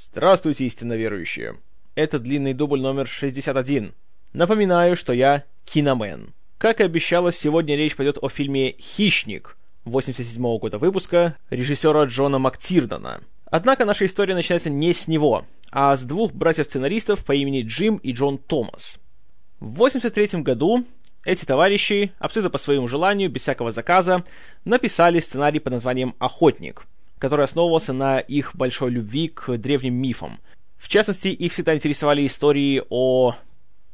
Здравствуйте, истинно верующие. Это длинный дубль номер 61. Напоминаю, что я киномен. Как и обещалось, сегодня речь пойдет о фильме «Хищник» 87 -го года выпуска режиссера Джона Мактирдона. Однако наша история начинается не с него, а с двух братьев-сценаристов по имени Джим и Джон Томас. В 83 году эти товарищи, абсолютно по своему желанию, без всякого заказа, написали сценарий под названием «Охотник», который основывался на их большой любви к древним мифам. В частности, их всегда интересовали истории о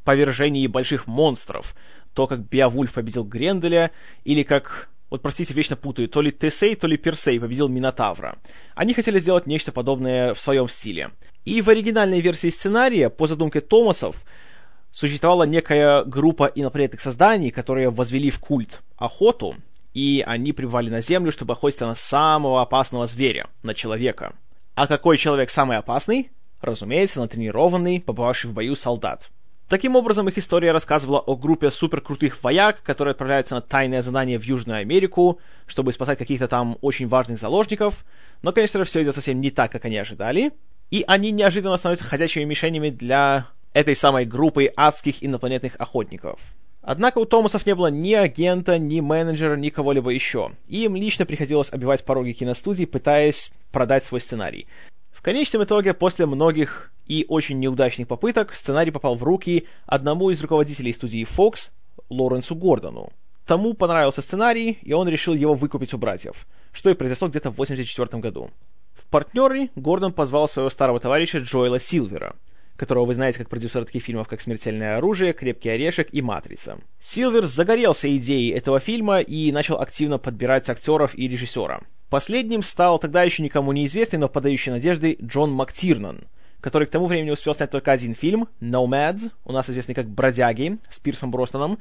повержении больших монстров, то, как Беовульф победил Гренделя, или как вот, простите, вечно путаю, то ли Тесей, то ли Персей победил Минотавра. Они хотели сделать нечто подобное в своем стиле. И в оригинальной версии сценария, по задумке Томасов, существовала некая группа инопланетных созданий, которые возвели в культ охоту, и они прибывали на Землю, чтобы охотиться на самого опасного зверя, на человека. А какой человек самый опасный? Разумеется, натренированный, побывавший в бою солдат. Таким образом, их история рассказывала о группе суперкрутых вояк, которые отправляются на тайное задание в Южную Америку, чтобы спасать каких-то там очень важных заложников. Но, конечно же, все идет совсем не так, как они ожидали. И они неожиданно становятся ходячими мишенями для этой самой группы адских инопланетных охотников. Однако у Томасов не было ни агента, ни менеджера, ни кого-либо еще, и им лично приходилось обивать пороги киностудии, пытаясь продать свой сценарий. В конечном итоге, после многих и очень неудачных попыток, сценарий попал в руки одному из руководителей студии Fox, Лоренсу Гордону. Тому понравился сценарий, и он решил его выкупить у братьев, что и произошло где-то в 1984 году. В партнеры Гордон позвал своего старого товарища Джоэла Силвера – которого вы знаете как продюсера таких фильмов, как «Смертельное оружие», «Крепкий орешек» и «Матрица». Силвер загорелся идеей этого фильма и начал активно подбирать актеров и режиссера. Последним стал тогда еще никому неизвестный, но подающий надежды Джон Мактирнан, который к тому времени успел снять только один фильм, «Nomads», у нас известный как «Бродяги» с Пирсом Бростоном,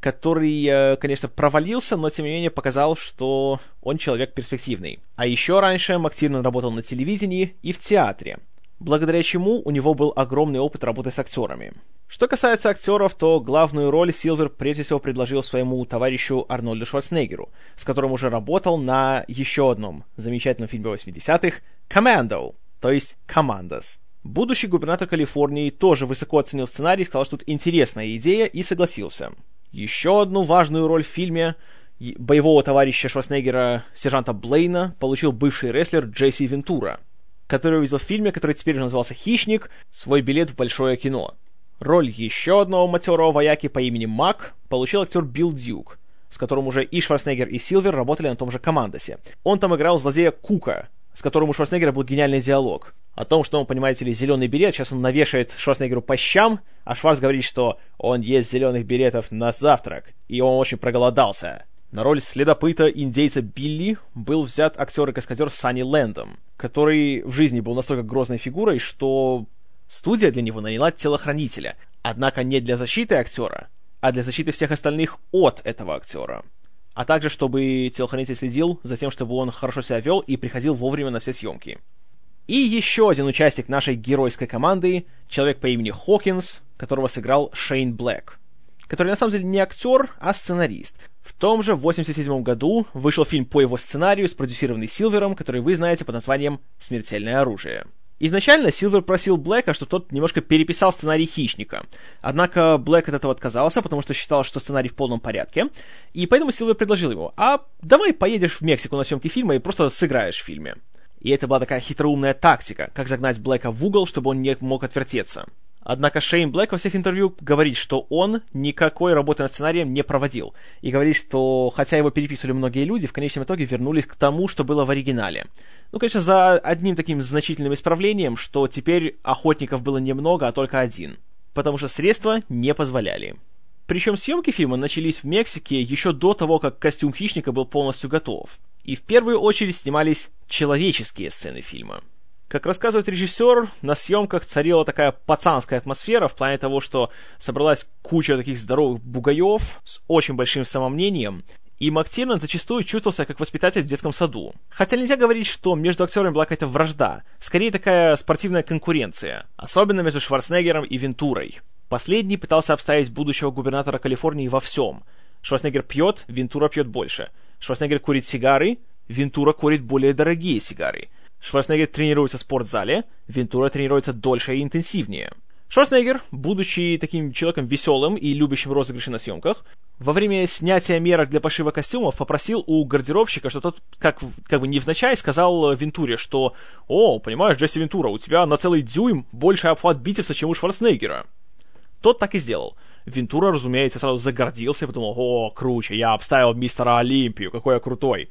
который, э, конечно, провалился, но тем не менее показал, что он человек перспективный. А еще раньше Мактирнан работал на телевидении и в театре – благодаря чему у него был огромный опыт работы с актерами. Что касается актеров, то главную роль Силвер прежде всего предложил своему товарищу Арнольду Шварценеггеру, с которым уже работал на еще одном замечательном фильме 80-х «Commando», то есть «Командос». Будущий губернатор Калифорнии тоже высоко оценил сценарий, сказал, что тут интересная идея, и согласился. Еще одну важную роль в фильме боевого товарища Шварценеггера, сержанта Блейна, получил бывший рестлер Джесси Вентура – который увидел в фильме, который теперь уже назывался «Хищник», свой билет в большое кино. Роль еще одного матерого вояки по имени Мак получил актер Билл Дюк, с которым уже и Шварценеггер, и Силвер работали на том же командосе. Он там играл злодея Кука, с которым у Шварценеггера был гениальный диалог. О том, что он, понимаете ли, зеленый билет, сейчас он навешает Шварценеггеру по щам, а Шварц говорит, что он ест зеленых билетов на завтрак, и он очень проголодался. На роль следопыта индейца Билли был взят актер и каскадер Санни Лэндом, который в жизни был настолько грозной фигурой, что студия для него наняла телохранителя, однако не для защиты актера, а для защиты всех остальных от этого актера. А также, чтобы телохранитель следил за тем, чтобы он хорошо себя вел и приходил вовремя на все съемки. И еще один участник нашей геройской команды, человек по имени Хокинс, которого сыграл Шейн Блэк – который на самом деле не актер, а сценарист. В том же 87 году вышел фильм по его сценарию, спродюсированный Силвером, который вы знаете под названием «Смертельное оружие». Изначально Силвер просил Блэка, что тот немножко переписал сценарий «Хищника». Однако Блэк от этого отказался, потому что считал, что сценарий в полном порядке. И поэтому Силвер предложил его, а давай поедешь в Мексику на съемки фильма и просто сыграешь в фильме. И это была такая хитроумная тактика, как загнать Блэка в угол, чтобы он не мог отвертеться. Однако Шейн Блэк во всех интервью говорит, что он никакой работы над сценарием не проводил. И говорит, что хотя его переписывали многие люди, в конечном итоге вернулись к тому, что было в оригинале. Ну, конечно, за одним таким значительным исправлением, что теперь охотников было немного, а только один. Потому что средства не позволяли. Причем съемки фильма начались в Мексике еще до того, как костюм хищника был полностью готов. И в первую очередь снимались человеческие сцены фильма. Как рассказывает режиссер, на съемках царила такая пацанская атмосфера в плане того, что собралась куча таких здоровых бугаев с очень большим самомнением, и Мактирнан зачастую чувствовался как воспитатель в детском саду. Хотя нельзя говорить, что между актерами была какая-то вражда, скорее такая спортивная конкуренция, особенно между Шварценеггером и Вентурой. Последний пытался обставить будущего губернатора Калифорнии во всем. Шварценеггер пьет, Вентура пьет больше. Шварценеггер курит сигары, Вентура курит более дорогие сигары – Шварценеггер тренируется в спортзале, Вентура тренируется дольше и интенсивнее. Шварценеггер, будучи таким человеком веселым и любящим розыгрыши на съемках, во время снятия мерок для пошива костюмов попросил у гардеробщика, что тот, как, как бы невзначай, сказал Вентуре, что «О, понимаешь, Джесси Вентура, у тебя на целый дюйм больше обхват бицепса, чем у Шварценеггера». Тот так и сделал. Вентура, разумеется, сразу загордился и подумал «О, круче, я обставил мистера Олимпию, какой я крутой».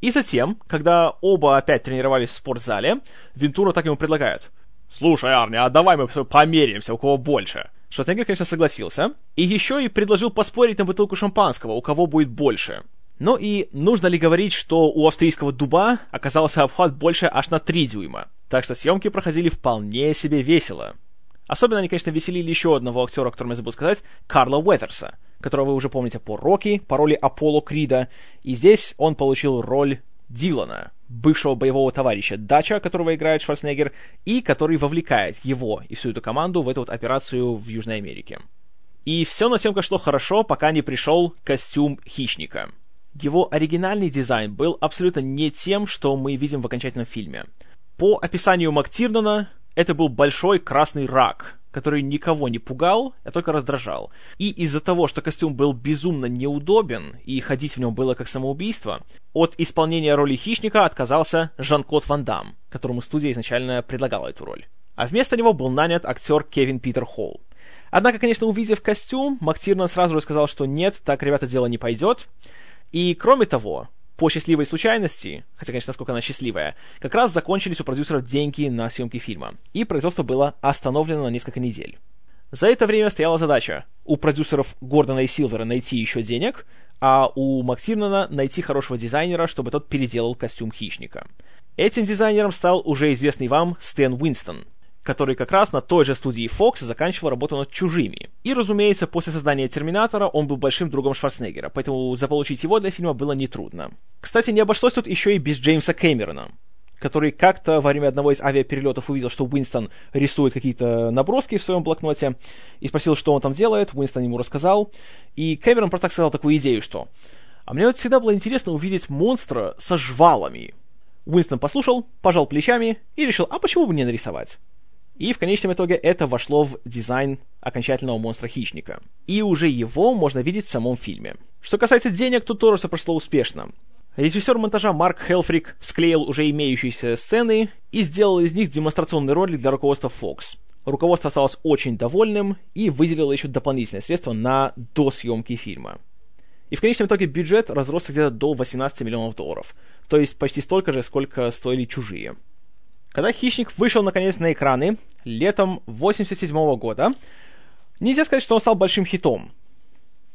И затем, когда оба опять тренировались в спортзале, Вентура так ему предлагает «Слушай, Арни, а давай мы померяемся, у кого больше». Шварценеггер, конечно, согласился, и еще и предложил поспорить на бутылку шампанского, у кого будет больше. Ну и нужно ли говорить, что у австрийского дуба оказался обхват больше аж на 3 дюйма. Так что съемки проходили вполне себе весело. Особенно они, конечно, веселили еще одного актера, о котором я забыл сказать, Карла Уэтерса, которого вы уже помните по Рокки, по роли Аполло Крида, и здесь он получил роль Дилана, бывшего боевого товарища Дача, которого играет Шварценеггер, и который вовлекает его и всю эту команду в эту вот операцию в Южной Америке. И все на съемках шло хорошо, пока не пришел костюм хищника. Его оригинальный дизайн был абсолютно не тем, что мы видим в окончательном фильме. По описанию Мактирнана, это был большой красный рак, который никого не пугал, а только раздражал. И из-за того, что костюм был безумно неудобен, и ходить в нем было как самоубийство, от исполнения роли хищника отказался Жан-Клод Ван Дам, которому студия изначально предлагала эту роль. А вместо него был нанят актер Кевин Питер Холл. Однако, конечно, увидев костюм, Мактирнан сразу же сказал, что нет, так, ребята, дело не пойдет. И, кроме того, по счастливой случайности, хотя, конечно, насколько она счастливая, как раз закончились у продюсеров деньги на съемки фильма, и производство было остановлено на несколько недель. За это время стояла задача у продюсеров Гордона и Силвера найти еще денег, а у Мактирнана найти хорошего дизайнера, чтобы тот переделал костюм хищника. Этим дизайнером стал уже известный вам Стэн Уинстон, который как раз на той же студии Fox заканчивал работу над «Чужими». И, разумеется, после создания «Терминатора» он был большим другом Шварценеггера, поэтому заполучить его для фильма было нетрудно. Кстати, не обошлось тут еще и без Джеймса Кэмерона, который как-то во время одного из авиаперелетов увидел, что Уинстон рисует какие-то наброски в своем блокноте, и спросил, что он там делает, Уинстон ему рассказал, и Кэмерон просто сказал такую идею, что «А мне вот всегда было интересно увидеть монстра со жвалами». Уинстон послушал, пожал плечами и решил, а почему бы не нарисовать? И в конечном итоге это вошло в дизайн окончательного монстра-хищника. И уже его можно видеть в самом фильме. Что касается денег, тут тоже все прошло успешно. Режиссер монтажа Марк Хелфрик склеил уже имеющиеся сцены и сделал из них демонстрационный ролик для руководства Fox. Руководство осталось очень довольным и выделило еще дополнительные средства на досъемки фильма. И в конечном итоге бюджет разросся где-то до 18 миллионов долларов. То есть почти столько же, сколько стоили «Чужие». Когда «Хищник» вышел наконец на экраны летом 1987 года, нельзя сказать, что он стал большим хитом.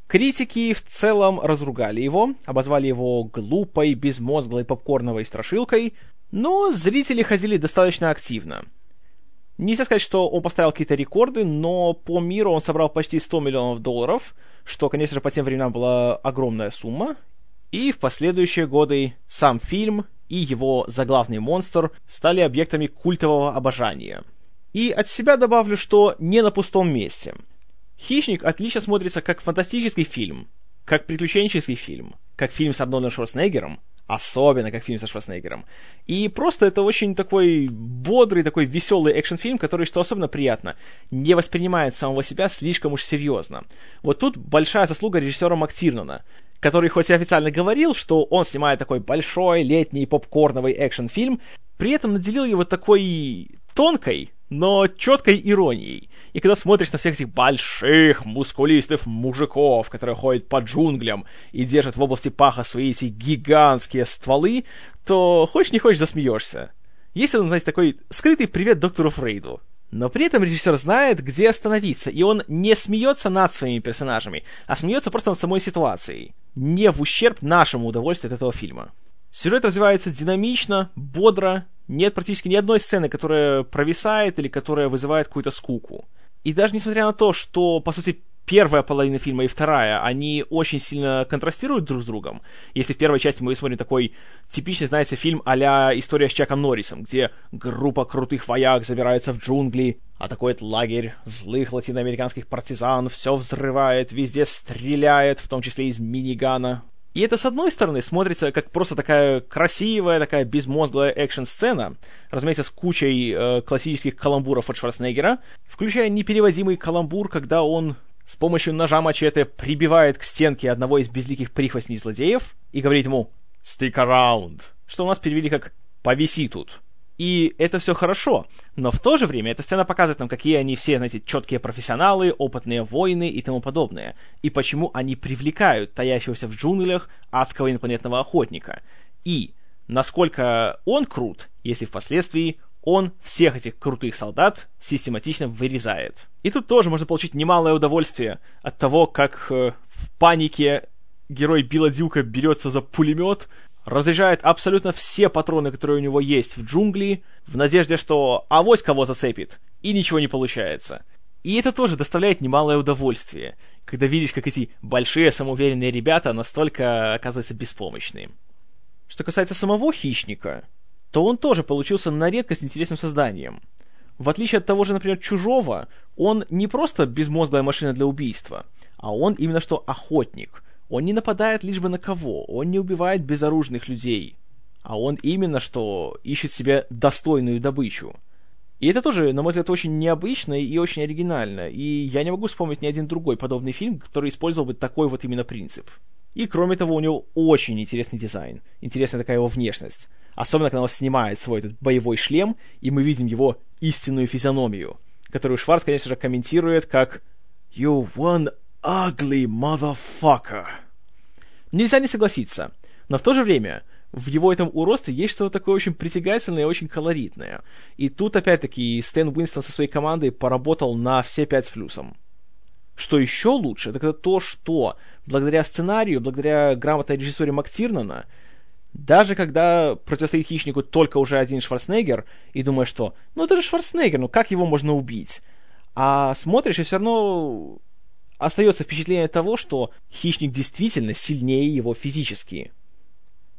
Критики в целом разругали его, обозвали его глупой, безмозглой попкорновой страшилкой, но зрители ходили достаточно активно. Нельзя сказать, что он поставил какие-то рекорды, но по миру он собрал почти 100 миллионов долларов, что, конечно же, по тем временам была огромная сумма. И в последующие годы сам фильм и его заглавный монстр стали объектами культового обожания. И от себя добавлю, что не на пустом месте. «Хищник» отлично смотрится как фантастический фильм, как приключенческий фильм, как фильм с Арнольдом Шварценеггером, особенно как фильм со Шварценеггером. И просто это очень такой бодрый, такой веселый экшен-фильм, который, что особенно приятно, не воспринимает самого себя слишком уж серьезно. Вот тут большая заслуга режиссера Мактирнона, который хоть и официально говорил, что он снимает такой большой летний попкорновый экшен-фильм, при этом наделил его такой тонкой, но четкой иронией. И когда смотришь на всех этих больших, мускулистых мужиков, которые ходят по джунглям и держат в области паха свои эти гигантские стволы, то хочешь не хочешь засмеешься. Есть, знаете, такой скрытый привет доктору Фрейду. Но при этом режиссер знает, где остановиться, и он не смеется над своими персонажами, а смеется просто над самой ситуацией, не в ущерб нашему удовольствию от этого фильма. Сюжет развивается динамично, бодро, нет практически ни одной сцены, которая провисает или которая вызывает какую-то скуку. И даже несмотря на то, что, по сути, первая половина фильма и вторая, они очень сильно контрастируют друг с другом. Если в первой части мы смотрим такой типичный, знаете, фильм а «История с Чаком Норрисом», где группа крутых вояк забирается в джунгли, атакует лагерь злых латиноамериканских партизан, все взрывает, везде стреляет, в том числе из минигана. И это, с одной стороны, смотрится как просто такая красивая, такая безмозглая экшн-сцена, разумеется, с кучей э, классических каламбуров от Шварценеггера, включая непереводимый каламбур, когда он с помощью ножа мачете прибивает к стенке одного из безликих прихвостней злодеев и говорит ему «Stick around», что у нас перевели как «повиси тут». И это все хорошо, но в то же время эта сцена показывает нам, какие они все, знаете, четкие профессионалы, опытные воины и тому подобное, и почему они привлекают таящегося в джунглях адского инопланетного охотника, и насколько он крут, если впоследствии он всех этих крутых солдат систематично вырезает. И тут тоже можно получить немалое удовольствие от того, как э, в панике герой Билла Дюка берется за пулемет, разряжает абсолютно все патроны, которые у него есть в джунгли, в надежде, что авось кого зацепит, и ничего не получается. И это тоже доставляет немалое удовольствие, когда видишь, как эти большие самоуверенные ребята настолько оказываются беспомощны. Что касается самого хищника, то он тоже получился на редкость интересным созданием. В отличие от того же, например, Чужого, он не просто безмозглая машина для убийства, а он именно что охотник — он не нападает лишь бы на кого, он не убивает безоружных людей, а он именно что ищет себе достойную добычу. И это тоже, на мой взгляд, очень необычно и очень оригинально, и я не могу вспомнить ни один другой подобный фильм, который использовал бы такой вот именно принцип. И кроме того, у него очень интересный дизайн, интересная такая его внешность. Особенно, когда он снимает свой этот боевой шлем, и мы видим его истинную физиономию, которую Шварц, конечно же, комментирует как «You one ugly motherfucker. Нельзя не согласиться, но в то же время в его этом уродстве есть что-то такое очень притягательное и очень колоритное. И тут, опять-таки, Стэн Уинстон со своей командой поработал на все пять с плюсом. Что еще лучше, так это то, что благодаря сценарию, благодаря грамотной режиссуре МакТирнана, даже когда противостоит хищнику только уже один Шварценеггер, и думаешь, что ну это же Шварценеггер, ну как его можно убить? А смотришь, и все равно остается впечатление того, что хищник действительно сильнее его физически.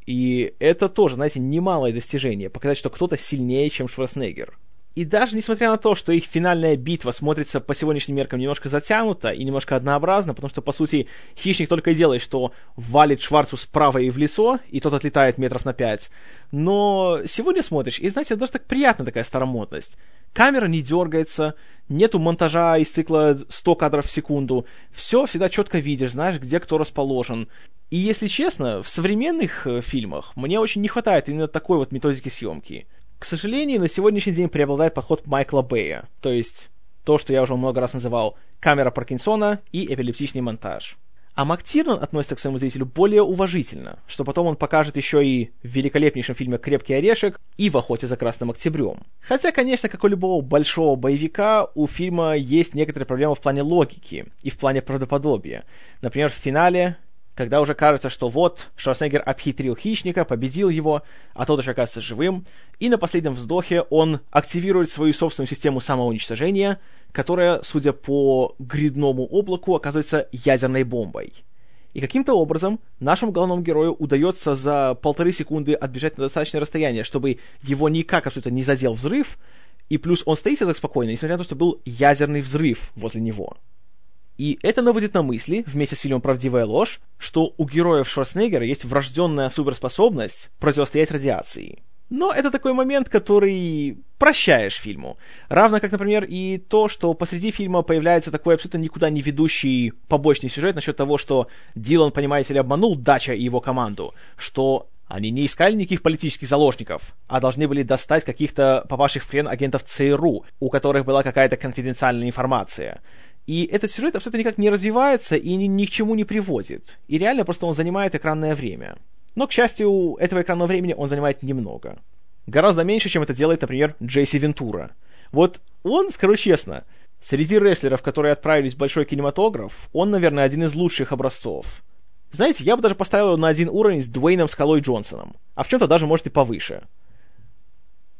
И это тоже, знаете, немалое достижение, показать, что кто-то сильнее, чем Шварценеггер. И даже несмотря на то, что их финальная битва смотрится по сегодняшним меркам немножко затянута и немножко однообразно, потому что, по сути, хищник только и делает, что валит Шварцу справа и в лицо, и тот отлетает метров на пять. Но сегодня смотришь, и, знаете, даже так приятно такая старомодность. Камера не дергается, нету монтажа из цикла 100 кадров в секунду. Все всегда четко видишь, знаешь, где кто расположен. И, если честно, в современных э, фильмах мне очень не хватает именно такой вот методики съемки. К сожалению, на сегодняшний день преобладает подход Майкла Бэя, то есть то, что я уже много раз называл камера Паркинсона и эпилептичный монтаж. А МакТирнан относится к своему зрителю более уважительно, что потом он покажет еще и в великолепнейшем фильме «Крепкий орешек» и в «Охоте за красным октябрем». Хотя, конечно, как у любого большого боевика, у фильма есть некоторые проблемы в плане логики и в плане правдоподобия. Например, в финале когда уже кажется, что вот, Шварценеггер обхитрил хищника, победил его, а тот уже оказывается живым, и на последнем вздохе он активирует свою собственную систему самоуничтожения, которая, судя по гридному облаку, оказывается ядерной бомбой. И каким-то образом нашему главному герою удается за полторы секунды отбежать на достаточное расстояние, чтобы его никак абсолютно не задел взрыв, и плюс он стоит так спокойно, несмотря на то, что был ядерный взрыв возле него. И это наводит на мысли, вместе с фильмом «Правдивая ложь», что у героев Шварценеггера есть врожденная суперспособность противостоять радиации. Но это такой момент, который прощаешь фильму. Равно как, например, и то, что посреди фильма появляется такой абсолютно никуда не ведущий побочный сюжет насчет того, что Дилан, понимаете ли, обманул Дача и его команду, что они не искали никаких политических заложников, а должны были достать каких-то попавших в плен агентов ЦРУ, у которых была какая-то конфиденциальная информация. И этот сюжет абсолютно никак не развивается и ни, ни к чему не приводит. И реально просто он занимает экранное время. Но, к счастью, этого экранного времени он занимает немного. Гораздо меньше, чем это делает, например, Джейси Вентура. Вот он, скажу честно, среди рестлеров, которые отправились в большой кинематограф, он, наверное, один из лучших образцов. Знаете, я бы даже поставил его на один уровень с Дуэйном Скалой Джонсоном, а в чем-то даже, может, и повыше.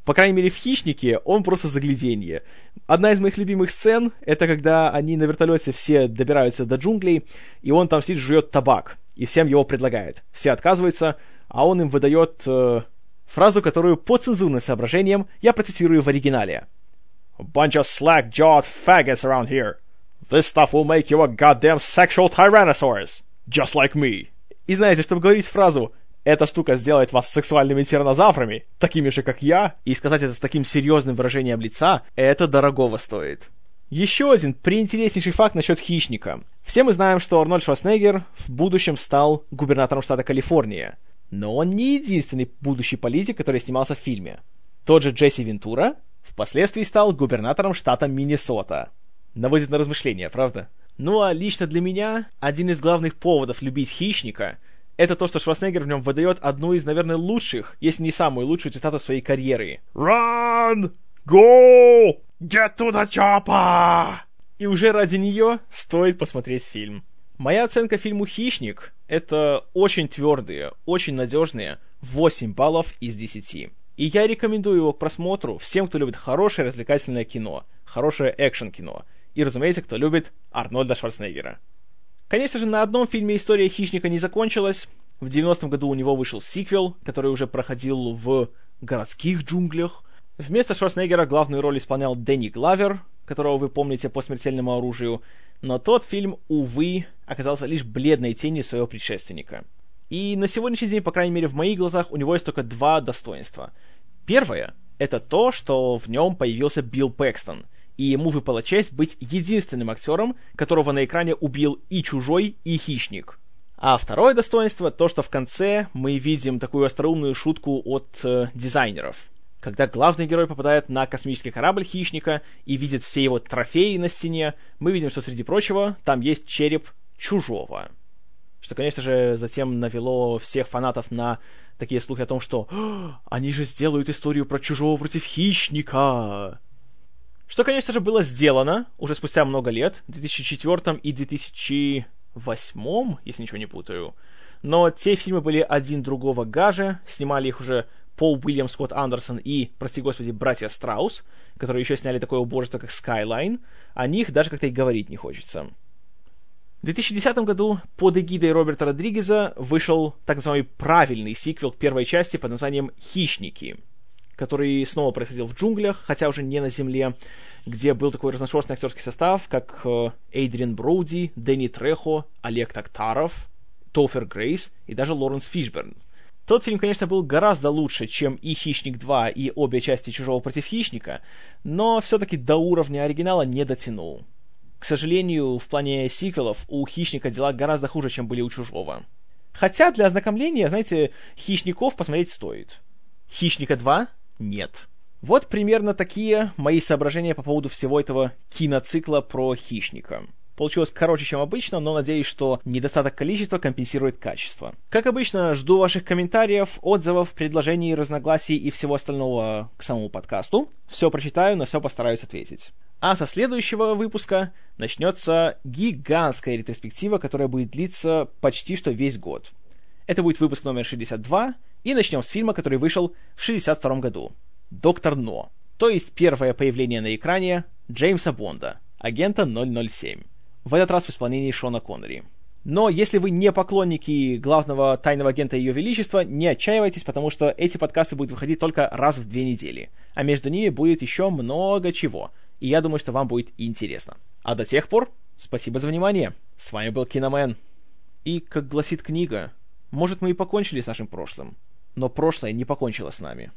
По крайней мере, в «Хищнике» он просто загляденье. Одна из моих любимых сцен — это когда они на вертолете все добираются до джунглей, и он там сидит, жует табак, и всем его предлагает. Все отказываются, а он им выдает э, фразу, которую по цензурным соображениям я процитирую в оригинале. Bunch of slack-jawed faggots around here. This stuff will make you a goddamn sexual tyrannosaurus, just like me. И знаете, чтобы говорить фразу «эта штука сделает вас сексуальными тиранозаврами, такими же, как я», и сказать это с таким серьезным выражением лица, это дорогого стоит. Еще один приинтереснейший факт насчет хищника. Все мы знаем, что Арнольд Шварценеггер в будущем стал губернатором штата Калифорния. Но он не единственный будущий политик, который снимался в фильме. Тот же Джесси Вентура впоследствии стал губернатором штата Миннесота. Наводит на размышления, правда? Ну а лично для меня один из главных поводов любить хищника это то, что Шварценеггер в нем выдает одну из, наверное, лучших, если не самую лучшую цитату своей карьеры. Run! Go! Get to the chopper! И уже ради нее стоит посмотреть фильм. Моя оценка фильму «Хищник» — это очень твердые, очень надежные 8 баллов из 10. И я рекомендую его к просмотру всем, кто любит хорошее развлекательное кино, хорошее экшен-кино. И, разумеется, кто любит Арнольда Шварценеггера. Конечно же, на одном фильме история «Хищника» не закончилась. В 90-м году у него вышел сиквел, который уже проходил в городских джунглях, Вместо Шварценеггера главную роль исполнял Дэнни Главер, которого вы помните по «Смертельному оружию», но тот фильм, увы, оказался лишь бледной тенью своего предшественника. И на сегодняшний день, по крайней мере в моих глазах, у него есть только два достоинства. Первое — это то, что в нем появился Билл Пэкстон, и ему выпала честь быть единственным актером, которого на экране убил и Чужой, и Хищник. А второе достоинство — то, что в конце мы видим такую остроумную шутку от э, дизайнеров — когда главный герой попадает на космический корабль Хищника и видит все его трофеи на стене, мы видим, что среди прочего там есть череп чужого. Что, конечно же, затем навело всех фанатов на такие слухи о том, что они же сделают историю про чужого против хищника. Что, конечно же, было сделано уже спустя много лет, в 2004 и 2008, если ничего не путаю. Но те фильмы были один другого гаже, снимали их уже Пол Уильям Скотт Андерсон и, прости господи, братья Страус, которые еще сняли такое убожество, как Skyline, о них даже как-то и говорить не хочется. В 2010 году под эгидой Роберта Родригеза вышел так называемый правильный сиквел к первой части под названием «Хищники», который снова происходил в джунглях, хотя уже не на Земле, где был такой разношерстный актерский состав, как э, Эйдриан Броуди, Дэнни Трехо, Олег Тактаров, Тофер Грейс и даже Лоренс Фишберн. Тот фильм, конечно, был гораздо лучше, чем и «Хищник 2», и обе части «Чужого против хищника», но все-таки до уровня оригинала не дотянул. К сожалению, в плане сиквелов у «Хищника» дела гораздо хуже, чем были у «Чужого». Хотя для ознакомления, знаете, «Хищников» посмотреть стоит. «Хищника 2» — нет. Вот примерно такие мои соображения по поводу всего этого киноцикла про «Хищника». Получилось короче, чем обычно, но надеюсь, что недостаток количества компенсирует качество. Как обычно, жду ваших комментариев, отзывов, предложений, разногласий и всего остального к самому подкасту. Все прочитаю, на все постараюсь ответить. А со следующего выпуска начнется гигантская ретроспектива, которая будет длиться почти что весь год. Это будет выпуск номер 62, и начнем с фильма, который вышел в 62 году. «Доктор Но», то есть первое появление на экране Джеймса Бонда, агента 007 в этот раз в исполнении Шона Коннери. Но если вы не поклонники главного тайного агента Ее Величества, не отчаивайтесь, потому что эти подкасты будут выходить только раз в две недели. А между ними будет еще много чего. И я думаю, что вам будет интересно. А до тех пор, спасибо за внимание. С вами был Киномен. И, как гласит книга, может мы и покончили с нашим прошлым, но прошлое не покончило с нами.